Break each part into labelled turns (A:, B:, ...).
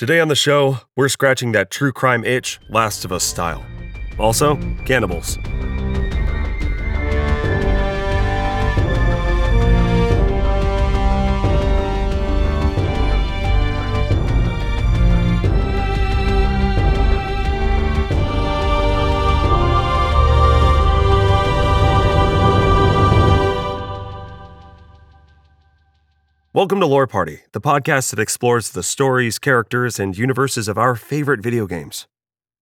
A: Today on the show, we're scratching that true crime itch, Last of Us style. Also, cannibals. Welcome to Lore Party, the podcast that explores the stories, characters, and universes of our favorite video games.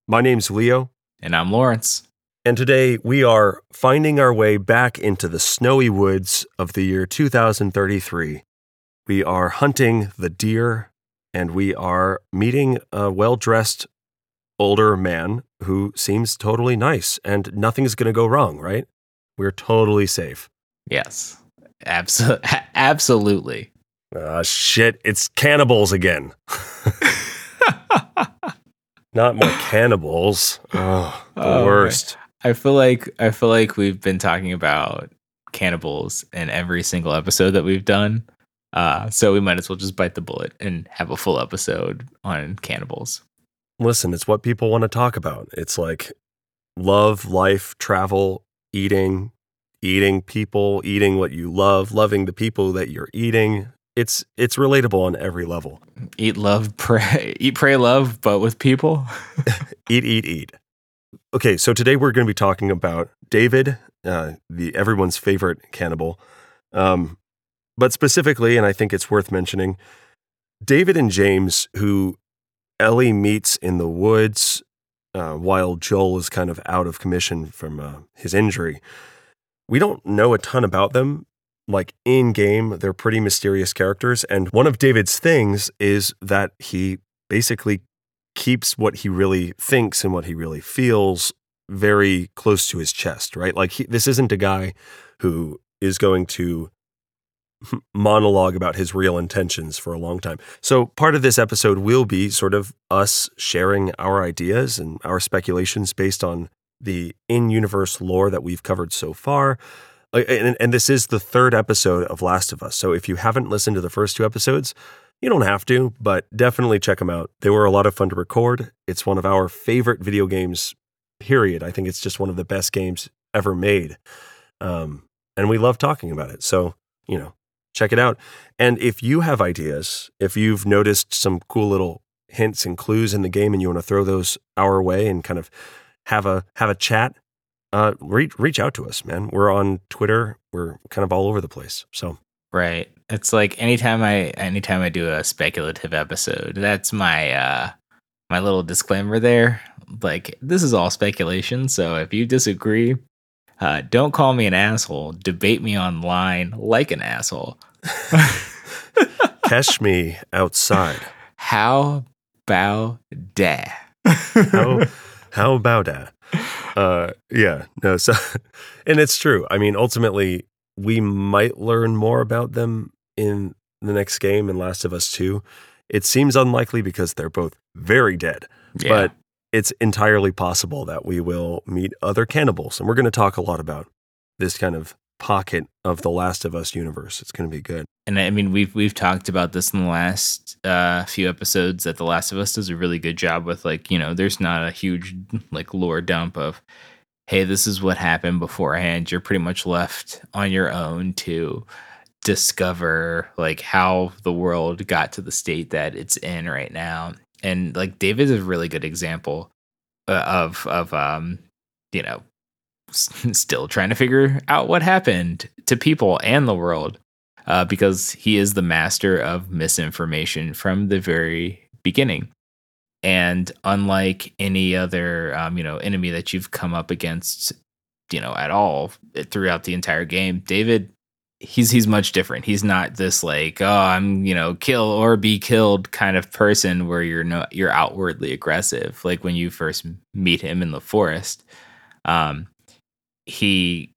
A: My name's Leo,
B: And I'm Lawrence.
A: and today we are finding our way back into the snowy woods of the year 2033. We are hunting the deer, and we are meeting a well dressed older man who seems totally nice, and nothing's going to go wrong, right? We're totally safe.
B: Yes. Abso- absolutely.
A: Ah, shit, it's cannibals again. Not more cannibals. Oh, the
B: Oh,
A: worst.
B: I feel like I feel like we've been talking about cannibals in every single episode that we've done. Uh, so we might as well just bite the bullet and have a full episode on cannibals.
A: Listen, it's what people want to talk about. It's like love, life, travel, eating, eating people, eating what you love, loving the people that you're eating. It's it's relatable on every level.
B: Eat, love, pray, eat, pray, love, but with people.
A: Eat, eat, eat. Okay, so today we're going to be talking about David, uh, the everyone's favorite cannibal, um, but specifically, and I think it's worth mentioning, David and James, who Ellie meets in the woods uh, while Joel is kind of out of commission from uh, his injury. We don't know a ton about them. Like in game, they're pretty mysterious characters, and one of David's things is that he basically keeps what he really thinks and what he really feels very close to his chest, right? Like he, this isn't a guy who is going to monologue about his real intentions for a long time. So part of this episode will be sort of us sharing our ideas and our speculations based on the in-universe lore that we've covered so far. Uh, And, and this is the third episode of Last of Us. So if you haven't listened to the first two episodes, you don't have to, but definitely check them out. They were a lot of fun to record. It's one of our favorite video games, period. I think it's just one of the best games ever made. Um, and we love talking about it. So, you know, check it out. And if you have ideas, if you've noticed some cool little hints and clues in the game and you want to throw those our way and kind of have a have a chat, uh, reach reach out to us, man. We're on Twitter. We're kind of all over the place. So
B: Right. It's like anytime I anytime I do a speculative episode, that's my uh my little disclaimer there. Like this is all speculation, so if you disagree, uh don't call me an asshole. Debate me online like an asshole.
A: catch me outside.
B: How about that?
A: how how about that? Uh, yeah, no. So, and it's true. I mean, ultimately, we might learn more about them in the next game in Last of Us Two. It seems unlikely because they're both very dead,
B: Yeah.
A: but it's entirely possible that we will meet other cannibals, and we're going to talk a lot about this kind of pocket of the Last of Us universe. It's going to be good.
B: and I mean we've we've talked about this in the last uh, few episodes that The Last of Us does a really good job with like you know there's not a huge like lore dump of hey this is what happened beforehand you're pretty much left on your own to discover like how the world got to the state that it's in right now and like David is a really good example uh, of of um you know still trying to figure out what happened to people and the world uh, because he is the master of misinformation from the very beginning. And unlike any other, um, you know, enemy that you've come up against, you know, at all throughout the entire game, David, he's he's much different. He's not this like, oh, I'm, you know, kill or be killed kind of person where you're not you're outwardly aggressive. Like when you first meet him in the forest, um, he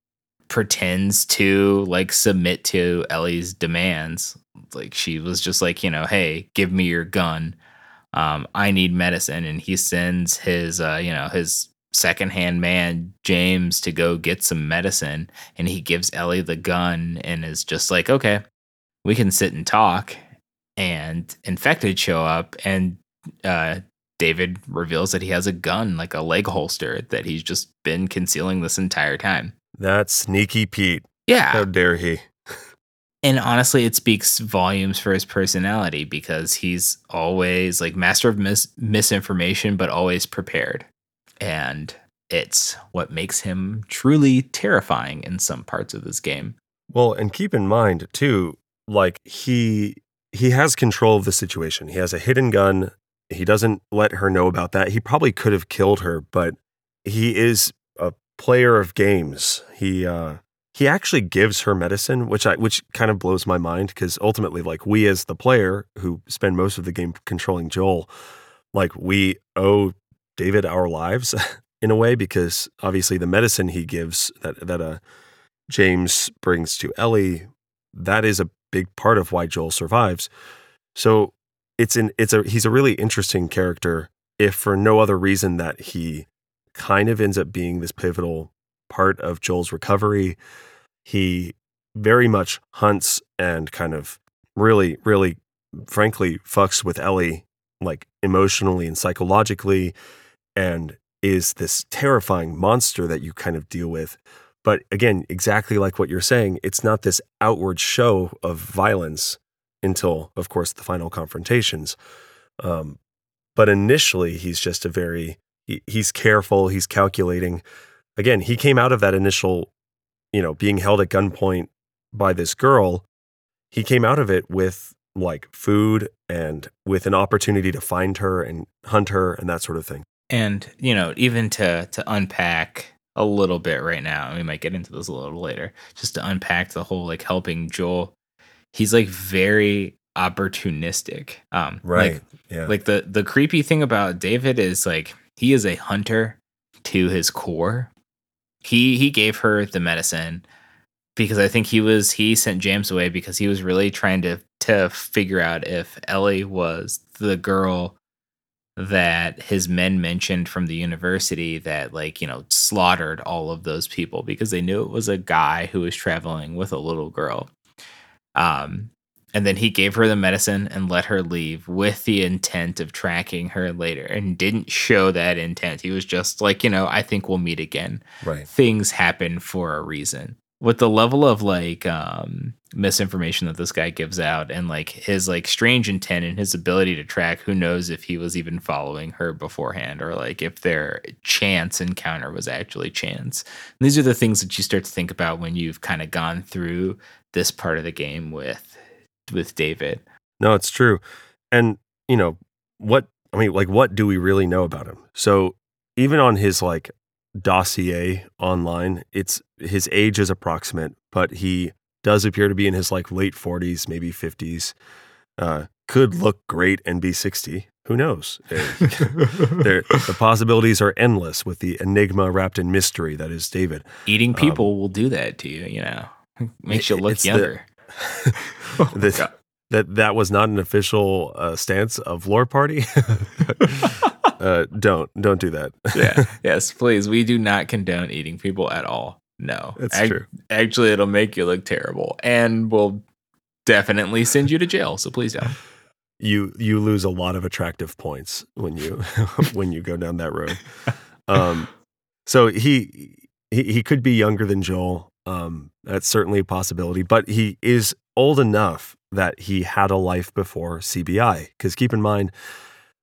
B: pretends to like submit to Ellie's demands. Like she was just like, you know, hey, give me your gun. Um, I need medicine, and he sends his, uh, you know, his secondhand man James to go get some medicine, and he gives Ellie the gun, and is just like, okay, we can sit and talk. And infected show up, and uh, David reveals that he has a gun, like a leg holster, that he's just been concealing this entire time.
A: That's sneaky Pete.
B: Yeah.
A: How dare he?
B: And honestly, it speaks volumes for his personality because he's always like master of mis- misinformation, but always prepared. And it's what makes him truly terrifying in some parts of this game.
A: Well, and keep in mind too, like he he has control of the situation. He has a hidden gun. He doesn't let her know about that. He probably could have killed her, but he is a player of games. He uh he actually gives her medicine, which I which kind of blows my mind because ultimately, like we as the player who spend most of the game controlling Joel, like we owe David our lives in a way because obviously the medicine he gives that that uh James brings to Ellie, that is a big part of why Joel survives. So it's an it's a he's a really interesting character if for no other reason that he kind of ends up being this pivotal part of Joel's recovery. He very much hunts and kind of really, really, frankly, fucks with Ellie, like emotionally and psychologically, and is this terrifying monster that you kind of deal with. But again, exactly like what you're saying, it's not this outward show of violence until, of course, the final confrontations. Um, but initially, he's just a very, he, he's careful, he's calculating again, he came out of that initial, you know, being held at gunpoint by this girl. He came out of it with like food and with an opportunity to find her and hunt her and that sort of thing.
B: And, you know, even to to unpack a little bit right now, we might get into this a little later, just to unpack the whole like helping Joel. He's like very opportunistic. Um
A: Right.
B: Like,
A: yeah.
B: like the the creepy thing about David is like he is a hunter to his core. He he gave her the medicine because I think he was he sent James away because he was really trying to to figure out if Ellie was the girl that his men mentioned from the university that like you know slaughtered all of those people because they knew it was a guy who was traveling with a little girl um and then he gave her the medicine and let her leave with the intent of tracking her later and didn't show that intent. He was just like you know i think we'll meet again.
A: Right.
B: things happen for a reason. With the level of like um misinformation that this guy gives out and like his like strange intent and his ability to track who knows if he was even following her beforehand or like if their chance encounter was actually chance. And these are the things that you start to think about when you've kind of gone through this part of the game with with david
A: No, it's true. And, you know, what, I mean, like, what do we really know about him? So, even on his like dossier online, it's his age is approximate, but he does appear to be in his like late 40s, maybe 50s. Uh, could look great and be 60. Who knows? The possibilities are endless with the enigma wrapped in mystery that is David.
B: eating people will do that to you you know makes you look
A: it's the-
B: younger Oh
A: The- that that was not an official uh, stance of Lore Party. uh, don't don't do that.
B: yeah. Yes, please. We do not condone eating people at all. No.
A: That's
B: Ac-
A: true.
B: Actually, it'll make you look terrible and we'll definitely send you to jail. So please don't.
A: you you lose a lot of attractive points when you when you go down that road. Um, so he he he could be younger than Joel. Um, that's certainly a possibility, but he is old enough that he had a life before CBI. Because keep in mind,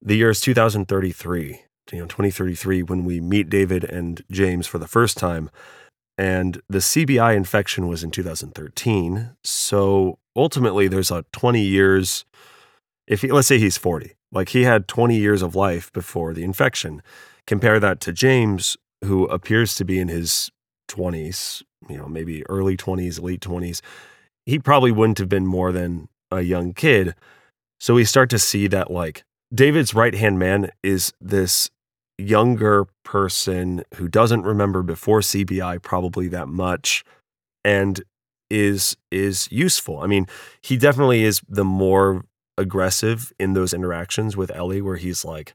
A: the year is 2033, you know, 2033 when we meet David and James for the first time. And the CBI infection was in 2013. So ultimately, there's a 20 years. If he, let's say he's 40, like he had 20 years of life before the infection. Compare that to James, who appears to be in his 20s, you know, maybe early 20s, late 20s. He probably wouldn't have been more than a young kid. So we start to see that, like, David's right hand man is this younger person who doesn't remember before CBI probably that much and is is useful. I mean, he definitely is the more aggressive in those interactions with Ellie where he's like,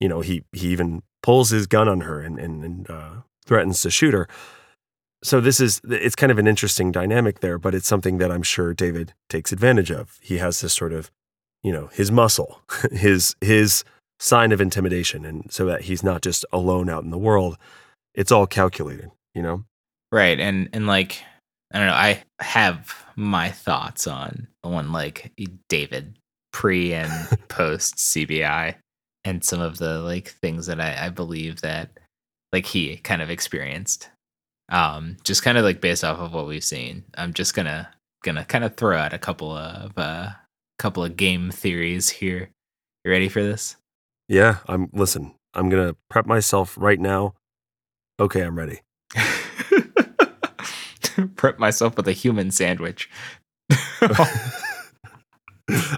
A: you know, he he even pulls his gun on her and and, and uh, threatens to shoot her. So this is it's kind of an interesting dynamic there, but it's something that I'm sure David takes advantage of. He has this sort of, you know, his muscle, his his sign of intimidation and so that he's not just alone out in the world. It's all calculated, you know?
B: Right. And and like I don't know, I have my thoughts on on like David pre and post CBI and some of the like things that I, I believe that like he kind of experienced. Um, just kind of like based off of what we've seen. I'm just gonna gonna kind of throw out a couple of uh couple of game theories here. You ready for this?
A: Yeah, I'm listen, I'm gonna prep myself right now. Okay, I'm ready.
B: prep myself with a human sandwich.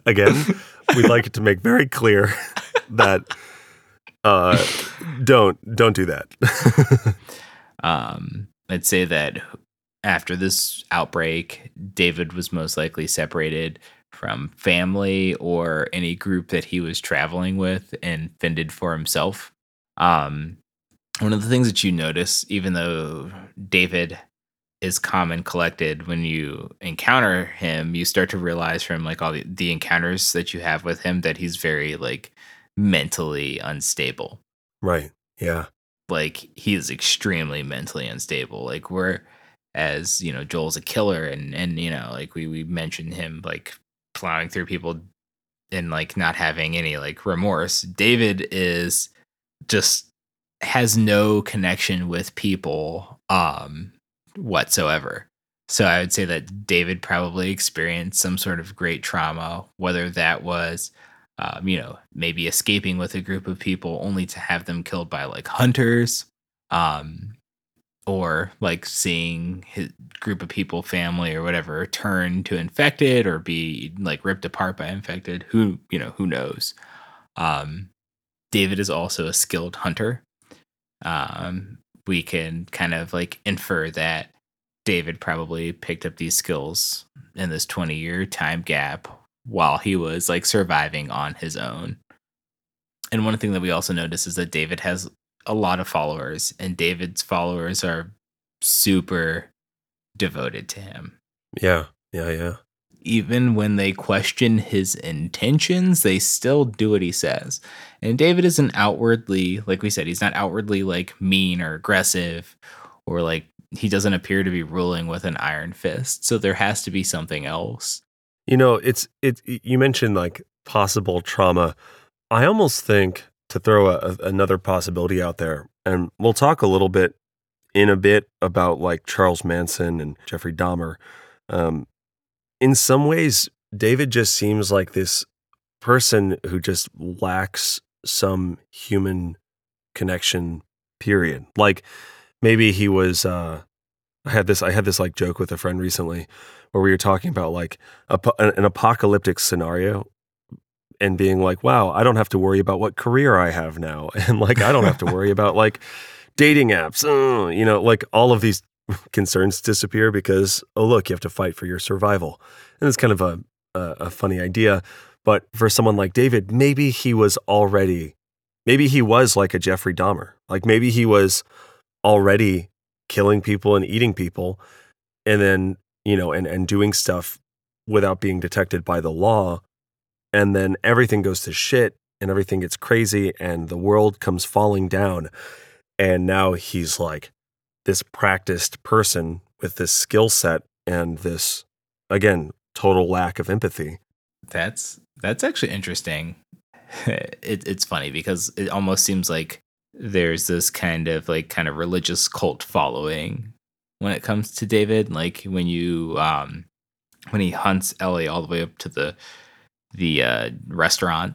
A: Again, we'd like it to make very clear that uh don't don't do that.
B: um I'd say that after this outbreak, David was most likely separated from family or any group that he was traveling with and fended for himself. Um, one of the things that you notice, even though David is calm and collected, when you encounter him, you start to realize from like all the, the encounters that you have with him that he's very like mentally unstable.
A: Right. Yeah.
B: Like he is extremely mentally unstable. Like we're as you know, Joel's a killer, and and you know, like we we mentioned him like plowing through people and like not having any like remorse. David is just has no connection with people um whatsoever. So I would say that David probably experienced some sort of great trauma, whether that was um, you know, maybe escaping with a group of people only to have them killed by like hunters, um, or like seeing his group of people, family or whatever, turn to infected or be like ripped apart by infected. Who you know, who knows? Um, David is also a skilled hunter. Um, we can kind of like infer that David probably picked up these skills in this 20 year time gap while he was like surviving on his own. And one thing that we also notice is that David has a lot of followers, and David's followers are super devoted to him.
A: Yeah, yeah, yeah.
B: Even when they question his intentions, they still do what he says. And David isn't outwardly, like we said, he's not outwardly like mean or aggressive or like he doesn't appear to be ruling with an iron fist. So there has to be something else.
A: You know, it's it you mentioned like possible trauma. I almost think to throw a, another possibility out there, and we'll talk a little bit in a bit about like Charles Manson and Jeffrey Dahmer. Um, in some ways, David just seems like this person who just lacks some human connection. Period. Like maybe he was. Uh, I had this. I had this like joke with a friend recently, where we were talking about like a, an apocalyptic scenario and being like, wow, I don't have to worry about what career I have now. And like, I don't have to worry about like dating apps, uh, you know, like all of these concerns disappear because, oh, look, you have to fight for your survival. And it's kind of a, a, a funny idea. But for someone like David, maybe he was already, maybe he was like a Jeffrey Dahmer. Like maybe he was already killing people and eating people and then, you know, and, and doing stuff without being detected by the law and then everything goes to shit and everything gets crazy and the world comes falling down and now he's like this practiced person with this skill set and this again total lack of empathy.
B: That's that's actually interesting. It, it's funny because it almost seems like there's this kind of like kind of religious cult following when it comes to david like when you um when he hunts ellie all the way up to the the uh, restaurant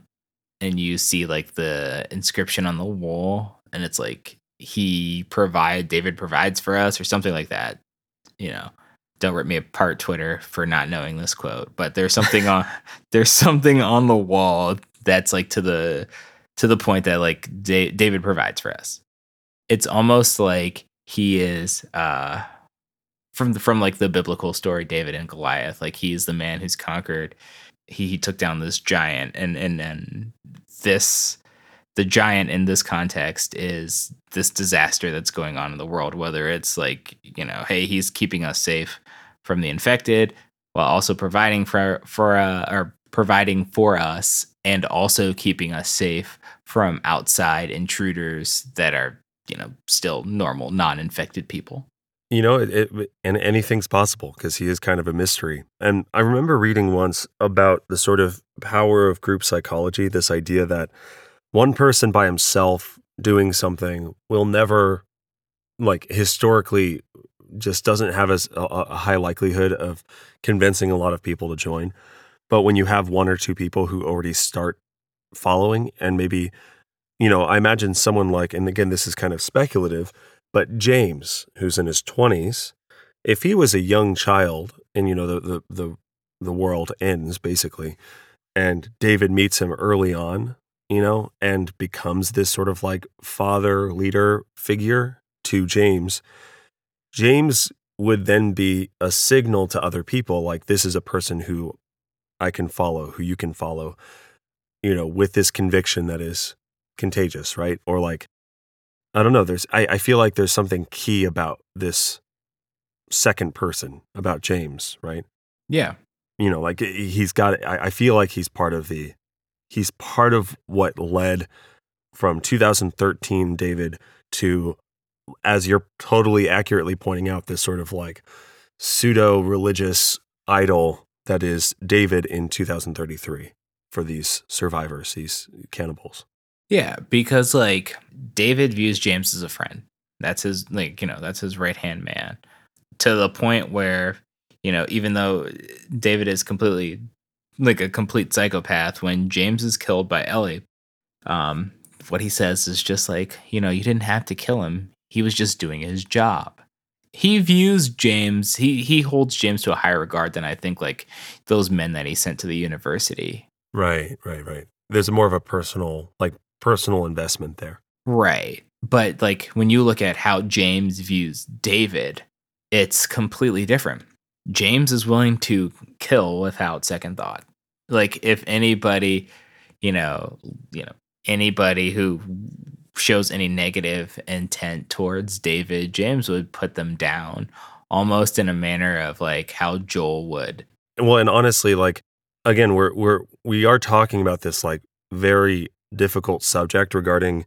B: and you see like the inscription on the wall and it's like he provide David provides for us or something like that. You know, don't rip me apart Twitter for not knowing this quote, but there's something on there's something on the wall that's like to the to the point that like da- David provides for us. It's almost like he is uh from the, from like the biblical story David and Goliath, like he's the man who's conquered he, he took down this giant and and and this the giant in this context is this disaster that's going on in the world whether it's like you know hey he's keeping us safe from the infected while also providing for for uh, or providing for us and also keeping us safe from outside intruders that are, you know, still normal, non-infected people.
A: You know, it, it, and anything's possible because he is kind of a mystery. And I remember reading once about the sort of power of group psychology, this idea that one person by himself doing something will never, like, historically just doesn't have a, a high likelihood of convincing a lot of people to join. But when you have one or two people who already start following and maybe, you know, I imagine someone like, and again, this is kind of speculative, but James, who's in his 20s, if he was a young child and, you know, the, the, the, the world ends basically, and David meets him early on, you know, and becomes this sort of like father leader figure to James, James would then be a signal to other people like this is a person who I can follow, who you can follow, you know, with this conviction that is contagious, right? Or like, I don't know, there's, I, I feel like there's something key about this second person, about James, right?
B: Yeah.
A: You know, like he's got, I, I feel like he's part of the, he's part of what led from 2013 David to as you're totally accurately pointing out, this sort of like pseudo religious idol that is David in 2033 for these survivors, these cannibals.
B: Yeah, because like David views James as a friend. That's his like, you know, that's his right hand man. To the point where, you know, even though David is completely like a complete psychopath, when James is killed by Ellie, um, what he says is just like, you know, you didn't have to kill him. He was just doing his job. He views James, he he holds James to a higher regard than I think like those men that he sent to the university.
A: Right, right, right. There's more of a personal like personal investment there.
B: Right. But like when you look at how James views David, it's completely different. James is willing to kill without second thought. Like if anybody, you know, you know, anybody who shows any negative intent towards David, James would put them down almost in a manner of like how Joel would.
A: Well, and honestly, like again, we're we're we are talking about this like very difficult subject regarding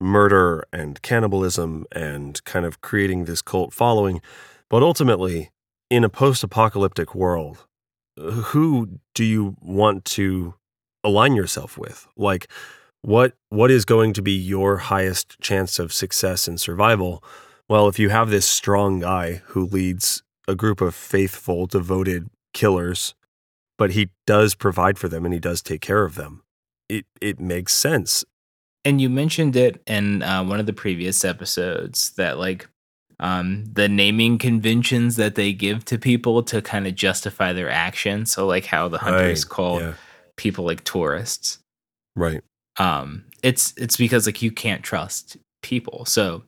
A: murder and cannibalism and kind of creating this cult following. But ultimately, in a post-apocalyptic world, who do you want to align yourself with? Like what what is going to be your highest chance of success and survival? Well, if you have this strong guy who leads a group of faithful, devoted killers, but he does provide for them and he does take care of them, it it makes sense.
B: And you mentioned it in uh, one of the previous episodes that like um, the naming conventions that they give to people to kind of justify their actions. So like how the hunters
A: Right,
B: call
A: yeah.
B: people like tourists.
A: Right.
B: um it's it's because like you can't trust people so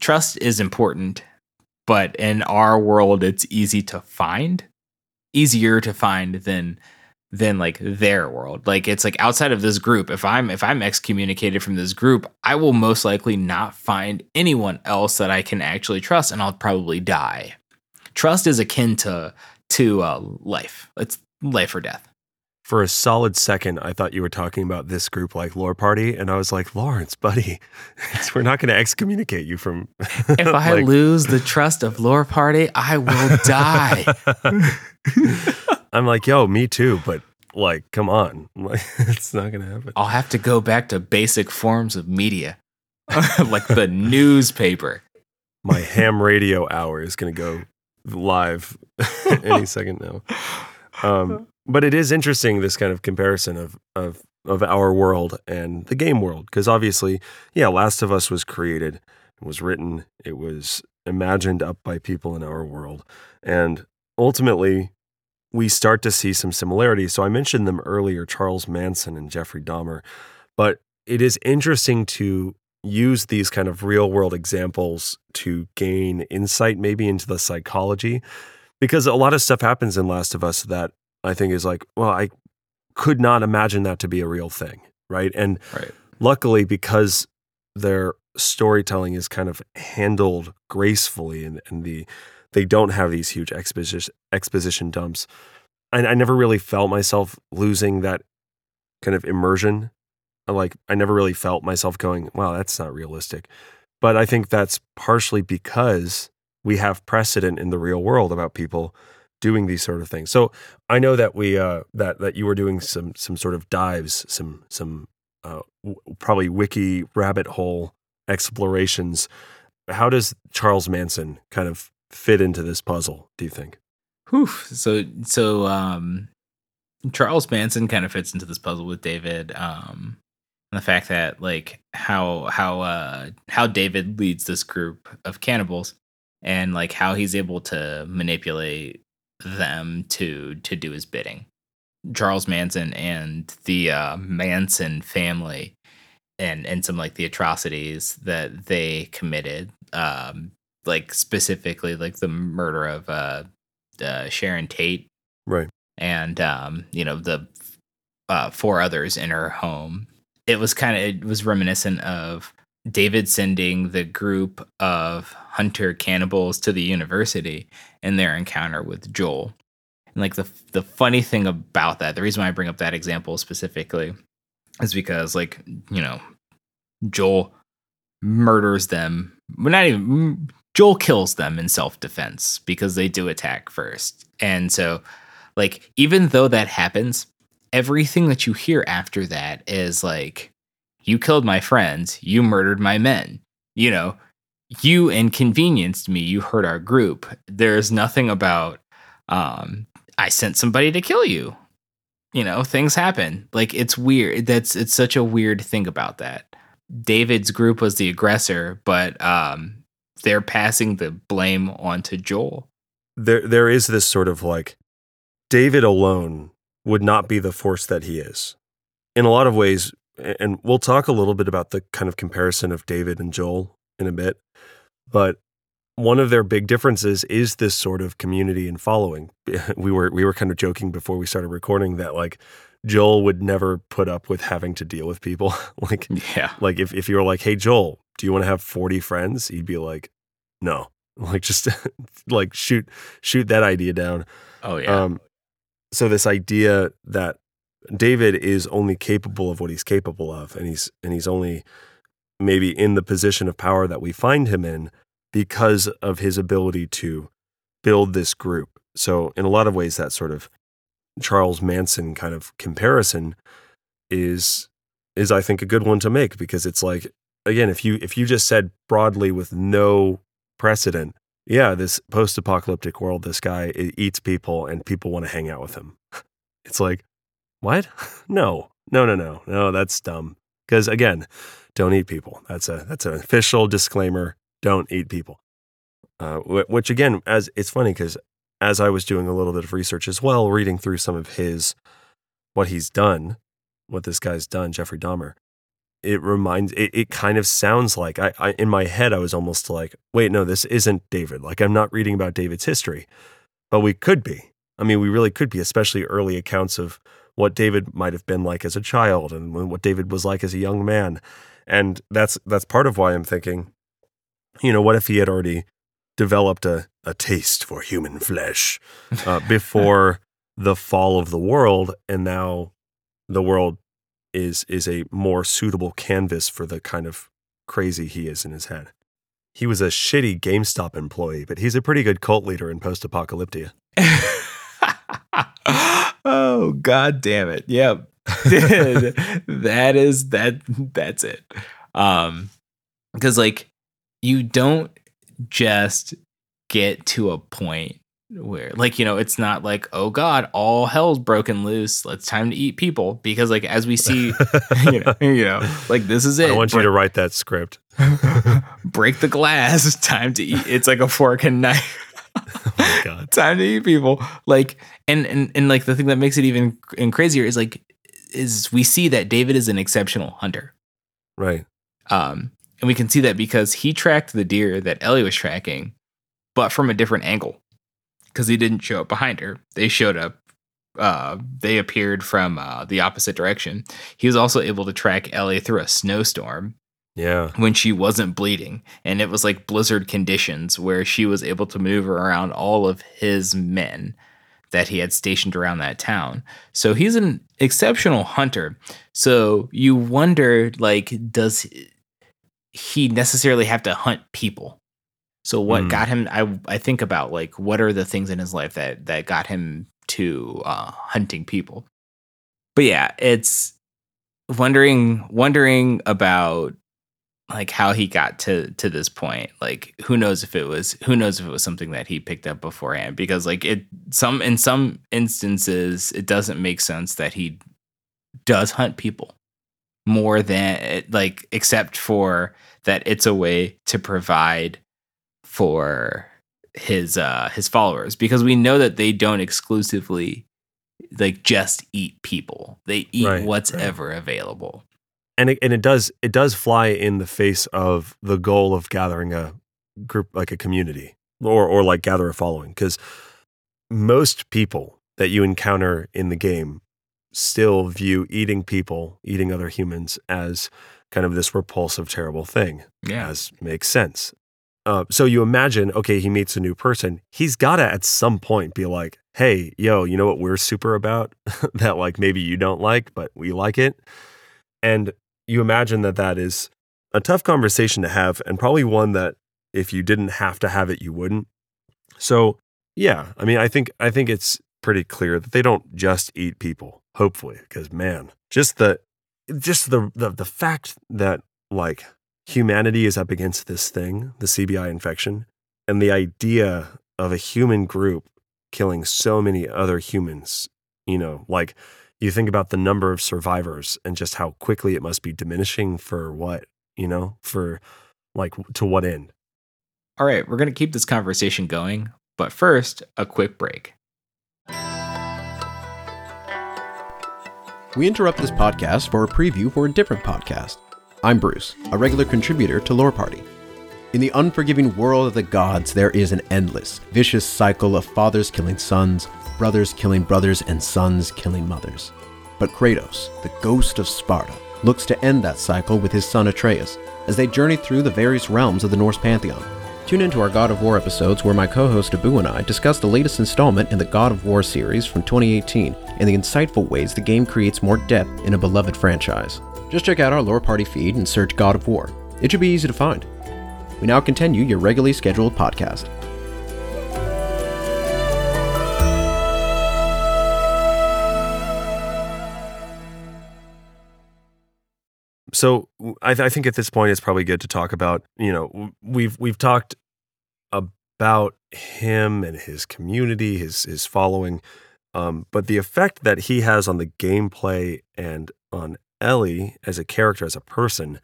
B: trust is important but in our world it's easy to find easier to find than than like their world. Like it's like outside of this group if i'm if i'm excommunicated from this group i will most likely not find anyone else that i can actually trust and i'll probably die. Trust is akin to to uh, life. It's life or death
A: For a solid second, I thought you were talking about this group like Lore Party, and I was like, Lawrence, buddy, we're not going to excommunicate you from.
B: if I
A: like-
B: lose the trust of Lore Party, I will die.
A: I'm like, yo, me too, but like, come on, like, it's not going to happen.
B: I'll have to go back to basic forms of media, like the newspaper.
A: My ham radio hour is going to go live any second now. Um, but it is interesting this kind of comparison of of of our world and the game world because obviously, yeah, Last of Us was created, was written, it was imagined up by people in our world, and ultimately, we start to see some similarities. So I mentioned them earlier, Charles Manson and Jeffrey Dahmer, but it is interesting to use these kind of real world examples to gain insight maybe into the psychology because a lot of stuff happens in Last of Us that I think is like, well, I could not imagine that to be a real thing, right? And
B: Right.
A: luckily, because their storytelling is kind of handled gracefully and, and the they don't have these huge exposition exposition dumps. I, I never really felt myself losing that kind of immersion like I never really felt myself going, "Wow, that's not realistic." But I think that's partially because we have precedent in the real world about people doing these sort of things. So I know that we uh, that that you were doing some some sort of dives, some some uh, w- probably wiki rabbit hole explorations. How does Charles Manson kind of fit into this puzzle? Do you think?
B: Whew. So so um, Charles Manson kind of fits into this puzzle with David. Um, and the fact that like how how uh how David leads this group of cannibals and like how he's able to manipulate them to to do his bidding. Charles Manson and the uh, Manson family and and some like the atrocities that they committed um like specifically like the murder of uh, uh Sharon Tate
A: Right.
B: and um you know the uh four others in her home it was kind of it was reminiscent of David sending the group of hunter cannibals to the university and their encounter with Joel. And like the the funny thing about that, the reason why I bring up that example specifically is because like, you know, Joel murders them. Well, not even Joel kills them in self-defense because they do attack first. And so like even though that happens, everything that you hear after that is like you killed my friends, you murdered my men. You know, you inconvenienced me, you hurt our group. There's nothing about um I sent somebody to kill you. You know, things happen. Like it's weird. That's it's such a weird thing about that. David's group was the aggressor, but um they're passing the blame onto Joel.
A: There there is this sort of like David alone would not be the force that he is. In a lot of ways, and we'll talk a little bit about the kind of comparison of David and Joel in a bit, but one of their big differences is this sort of community and following. We were we were kind of joking before we started recording that like Joel would never put up with having to deal with people. like
B: Yeah.
A: like if, if you were like, hey Joel, do you want to have 40 friends? He'd be like, no. Like just like shoot shoot that idea down.
B: Oh yeah.
A: Um, so this idea that David is only capable of what he's capable of, and he's and he's only maybe in the position of power that we find him in because of his ability to build this group. So in a lot of ways, that sort of Charles Manson kind of comparison is is I think a good one to make because it's like again if you if you just said broadly with no precedent yeah, this post apocalyptic world, this guy eats people and people want to hang out with him. It's like, what? No, no, no, no, no, that's dumb. Because again, don't eat people. That's a that's an official disclaimer. Don't eat people. Uh, which again, as it's funny because as I was doing a little bit of research as well, reading through some of his what he's done, what this guy's done, Jeffrey Dahmer, it reminds it, it kind of sounds like I, I in my head I was almost like, wait, no, this isn't David. Like I'm not reading about David's history, but we could be. I mean, we really could be, especially early accounts of what David might have been like as a child and what David was like as a young man. And that's that's part of why I'm thinking, you know, what if he had already developed a, a taste for human flesh uh, before the fall of the world, and now the world is is a more suitable canvas for the kind of crazy he is in his head. He was a shitty GameStop employee, but he's a pretty good cult leader in post-apocalyptia.
B: oh god damn it. Yep. That is that that's it. Um because like you don't just get to a point where like you know it's not like oh god all hell's broken loose. It's time to eat people because like as we see you know you know like this is it.
A: I want you to write that script.
B: break the glass. Time to eat. It's like a fork and knife.
A: Oh my god.
B: time to eat people. Like and and and like the thing that makes it even and crazier is like is we see that david is an exceptional hunter.
A: Right.
B: um and we can see that because he tracked the deer that ellie was tracking but from a different angle. Because he didn't show up behind her. They showed up uh they appeared from uh the opposite direction. He was also able to track ellie through a snowstorm
A: Yeah.
B: when she wasn't bleeding. And it was like blizzard conditions where she was able to maneuver around all of his men that he had stationed around that town. So he's an exceptional hunter. So you wonder like does he necessarily have to hunt people? So what
A: Mm.
B: got him I I think about like what are the things in his life that that got him to uh hunting people. But yeah, it's wondering wondering about like how he got to to this point like who knows if it was who knows if it was something that he picked up beforehand because like it some in some instances it doesn't make sense that he does hunt people more than like except for that it's a way to provide for his uh his followers because we know that they don't exclusively like just eat people they eat
A: Right,
B: what's
A: right.
B: ever available
A: and it, and it does it does fly in the face of the goal of gathering a group like a community or or like gather a following because most people that you encounter in the game still view eating people eating other humans as kind of this repulsive terrible thing
B: yeah.
A: as makes sense. Uh, so you imagine okay he meets a new person he's got to at some point be like hey yo you know what we're super about that like maybe you don't like but we like it? And you imagine that that is a tough conversation to have and probably one that if you didn't have to have it you wouldn't. So yeah i mean i think i think it's pretty clear that they don't just eat people hopefully because man just the just the, the the fact that like humanity is up against this thing the cbi infection and the idea of a human group killing so many other humans you know like you think about the number of survivors and just how quickly it must be diminishing for what you know for like to what end
B: All right, we're going to keep this conversation going, but first, a quick break.
C: We interrupt this podcast for a preview for a different podcast. I'm Bruce, a regular contributor to Lore Party. In the unforgiving world of the gods, there is an endless, vicious cycle of fathers killing sons, brothers killing brothers, and sons killing mothers. But Kratos, the ghost of Sparta, looks to end that cycle with his son Atreus as they journey through the various realms of the Norse pantheon. Tune into our God of War episodes where my co host Abu and I discuss the latest installment in the God of War series from 2018 and the insightful ways the game creates more depth in a beloved franchise. Just check out our Lore Party feed and search God of War. It should be easy to find. We now continue your regularly scheduled podcast.
A: So I, th- I think at this point it's probably good to talk about you know we've we've talked about him and his community his his following um, but the effect that he has on the gameplay and on Ellie as a character as a person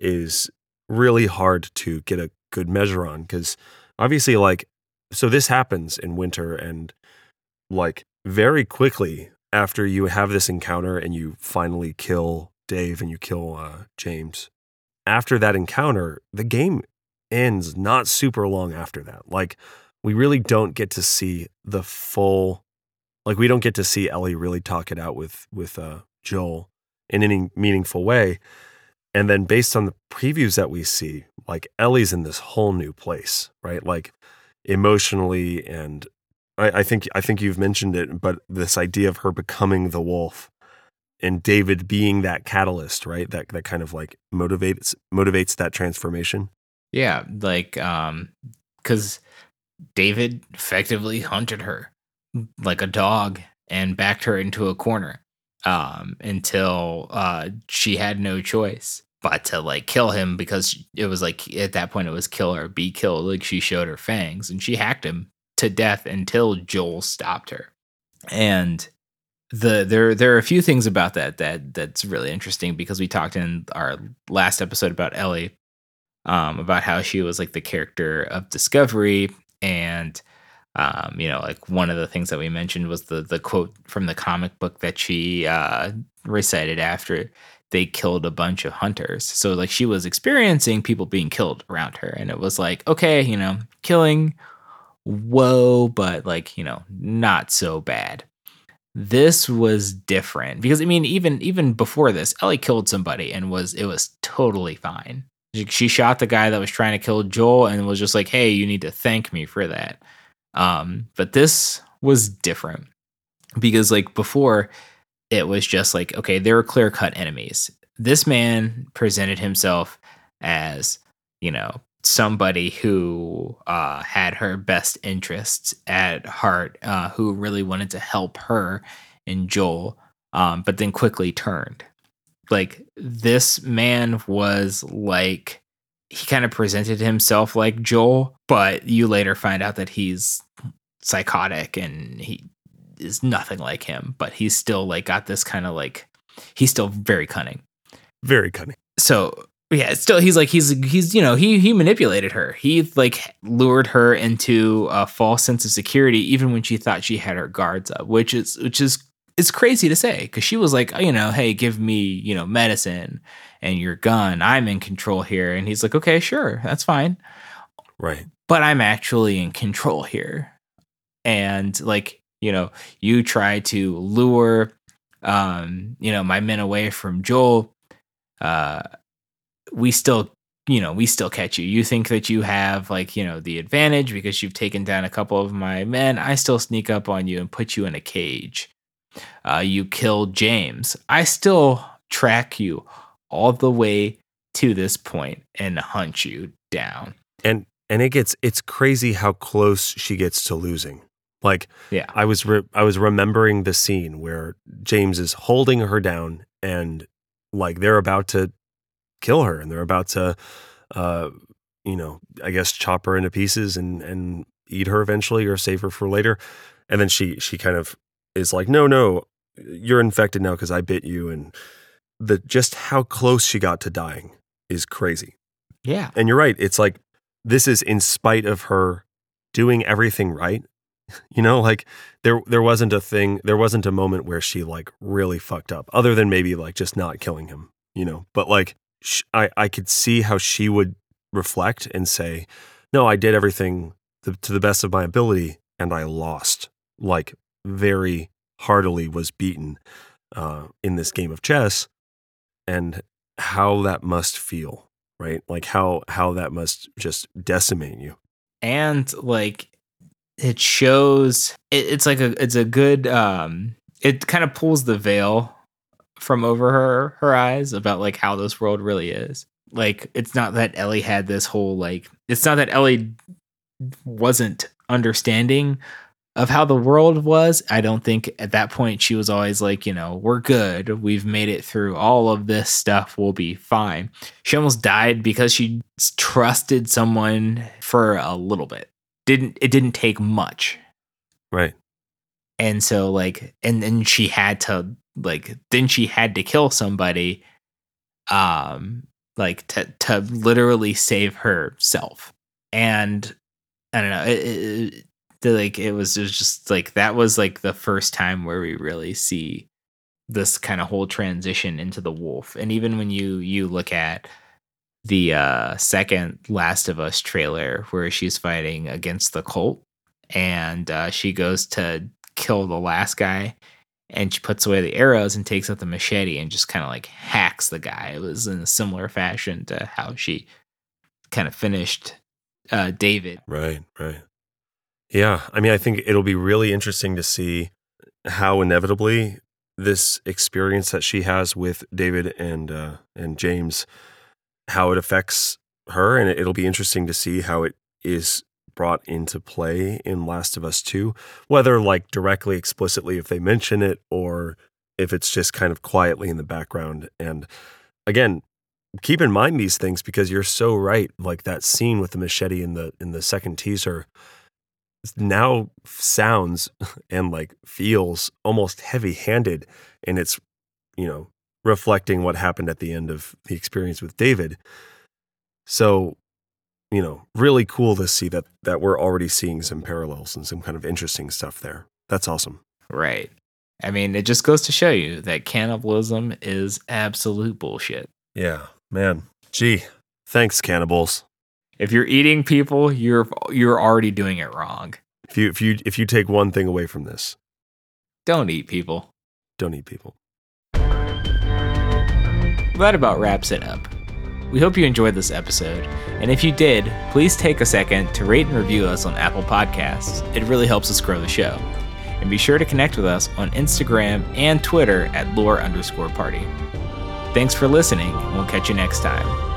A: is really hard to get a good measure on because obviously like so this happens in winter and like very quickly after you have this encounter and you finally kill Dave and you kill uh, James, after that encounter, the game ends not super long after that. Like, we really don't get to see the full, like, we don't get to see Ellie really talk it out with with uh, Joel in any meaningful way. And then, based on the previews that we see, like Ellie's in this whole new place, right? Like, emotionally and I, I think I think you've mentioned it, but this idea of her becoming the wolf and David being that catalyst, right? That that kind of like motivates motivates that transformation.
B: Yeah, like um cuz David effectively hunted her like a dog and backed her into a corner um until uh she had no choice but to like kill him because it was like at that point it was kill or be killed like she showed her fangs and she hacked him to death until Joel stopped her. And the there there are a few things about that that that's really interesting because we talked in our last episode about Ellie um about how she was like the character of discovery and um you know like one of the things that we mentioned was the the quote from the comic book that she uh recited after they killed a bunch of hunters. So like she was experiencing people being killed around her and it was like okay you know killing whoa but like you know not so bad this was different. Because i mean even even before this ellie killed somebody and was it was totally fine. She, shot the guy that was trying to kill joel and was just like hey you need to thank me for that. Um but this was different. Because like before it was just like okay there were clear cut enemies. This man presented himself as you know somebody who uh, had her best interests at heart uh, who really wanted to help her and joel um, but then quickly turned like this man was like he kind of presented himself like joel but you later find out that he's psychotic and he is nothing like him, but he's still like got this kind of like he's still very cunning.
A: Very cunning.
B: So yeah, still he's like he's he's you know he he manipulated her. He like lured her into a false sense of security even when she thought she had her guards up, which is which is it's crazy to say because she was like oh, you know hey give me you know medicine and your gun. I'm in control here. And he's like okay sure. That's fine.
A: Right.
B: But I'm actually in control here. And like you know you try to lure um you know my men away from joel uh we still you know we still catch you. You think that you have like you know the advantage because you've taken down a couple of my men. I still sneak up on you and put you in a cage. Uh you killed james. I still track you all the way to this point and hunt you down.
A: And and it gets it's crazy how close she gets to losing. Like,
B: yeah,
A: I was re- I was remembering the scene where James is holding her down and like they're about to kill her and they're about to, uh, you know, I guess chop her into pieces and and eat her eventually or save her for later. And then she she kind of is like, no, no, you're infected now because I bit you. And the just how close she got to dying is crazy.
B: Yeah.
A: And you're right. It's like this is in spite of her doing everything right you know, like there there wasn't a thing, there wasn't a moment where she like really fucked up, other than maybe like just not killing him. You know, but like I I could see how she would reflect and say, "No, I did everything to, to the best of my ability, and I lost." Like very heartily was beaten uh, in this game of chess, and how that must feel, right? Like how how that must just decimate you.
B: And like it shows it, it's like a it's a good um it kind of pulls the veil from over her her eyes about like how this world really is. Like it's not that ellie had this whole like it's not that ellie wasn't understanding of how the world was. I don't think at that point she was always like you know we're good. We've made it through all of this stuff. We'll be fine. She almost died because she trusted someone for a little bit. Didn't it didn't take much.
A: Right.
B: And so like and then she had to like then she had to kill somebody um like to to literally save herself. And I don't know, it, it, it, like it was, it was just like that was like the first time where we really see this kind of whole transition into the wolf. And even when you you look at the uh, second Last of Us trailer where she's fighting against the cult and uh, she goes to kill the last guy and she puts away the arrows and takes out the machete and just kind of like hacks the guy. It was in a similar fashion to how she kind of finished uh, David.
A: Right, right. Yeah, I mean, I think it'll be really interesting to see how inevitably this experience that she has with David and uh, and James how it affects her, and it'll be interesting to see how it is brought into play in Last of Us 2, whether like directly, explicitly, if they mention it, or if it's just kind of quietly in the background. And again, keep in mind these things because you're so right. Like that scene with the machete in the in the second teaser now sounds and like feels almost heavy handed and its you know reflecting what happened at the end of the experience with David. So, you know, really cool to see that that we're already seeing some parallels and some kind of interesting stuff there. That's awesome.
B: Right. I mean, it just goes to show you that cannibalism is absolute bullshit.
A: Yeah, man. Gee, thanks cannibals.
B: If you're eating people, you're you're already doing it wrong.
A: If you if you if you take one thing away from this,
B: don't eat people.
A: Don't eat people
B: that about wraps it up. We hope you enjoyed this episode, and if you did, please take a second to rate and review us on Apple Podcasts. It really helps us grow the show. And be sure to connect with us on Instagram and Twitter at lore underscore party. Thanks for listening, and we'll catch you next time.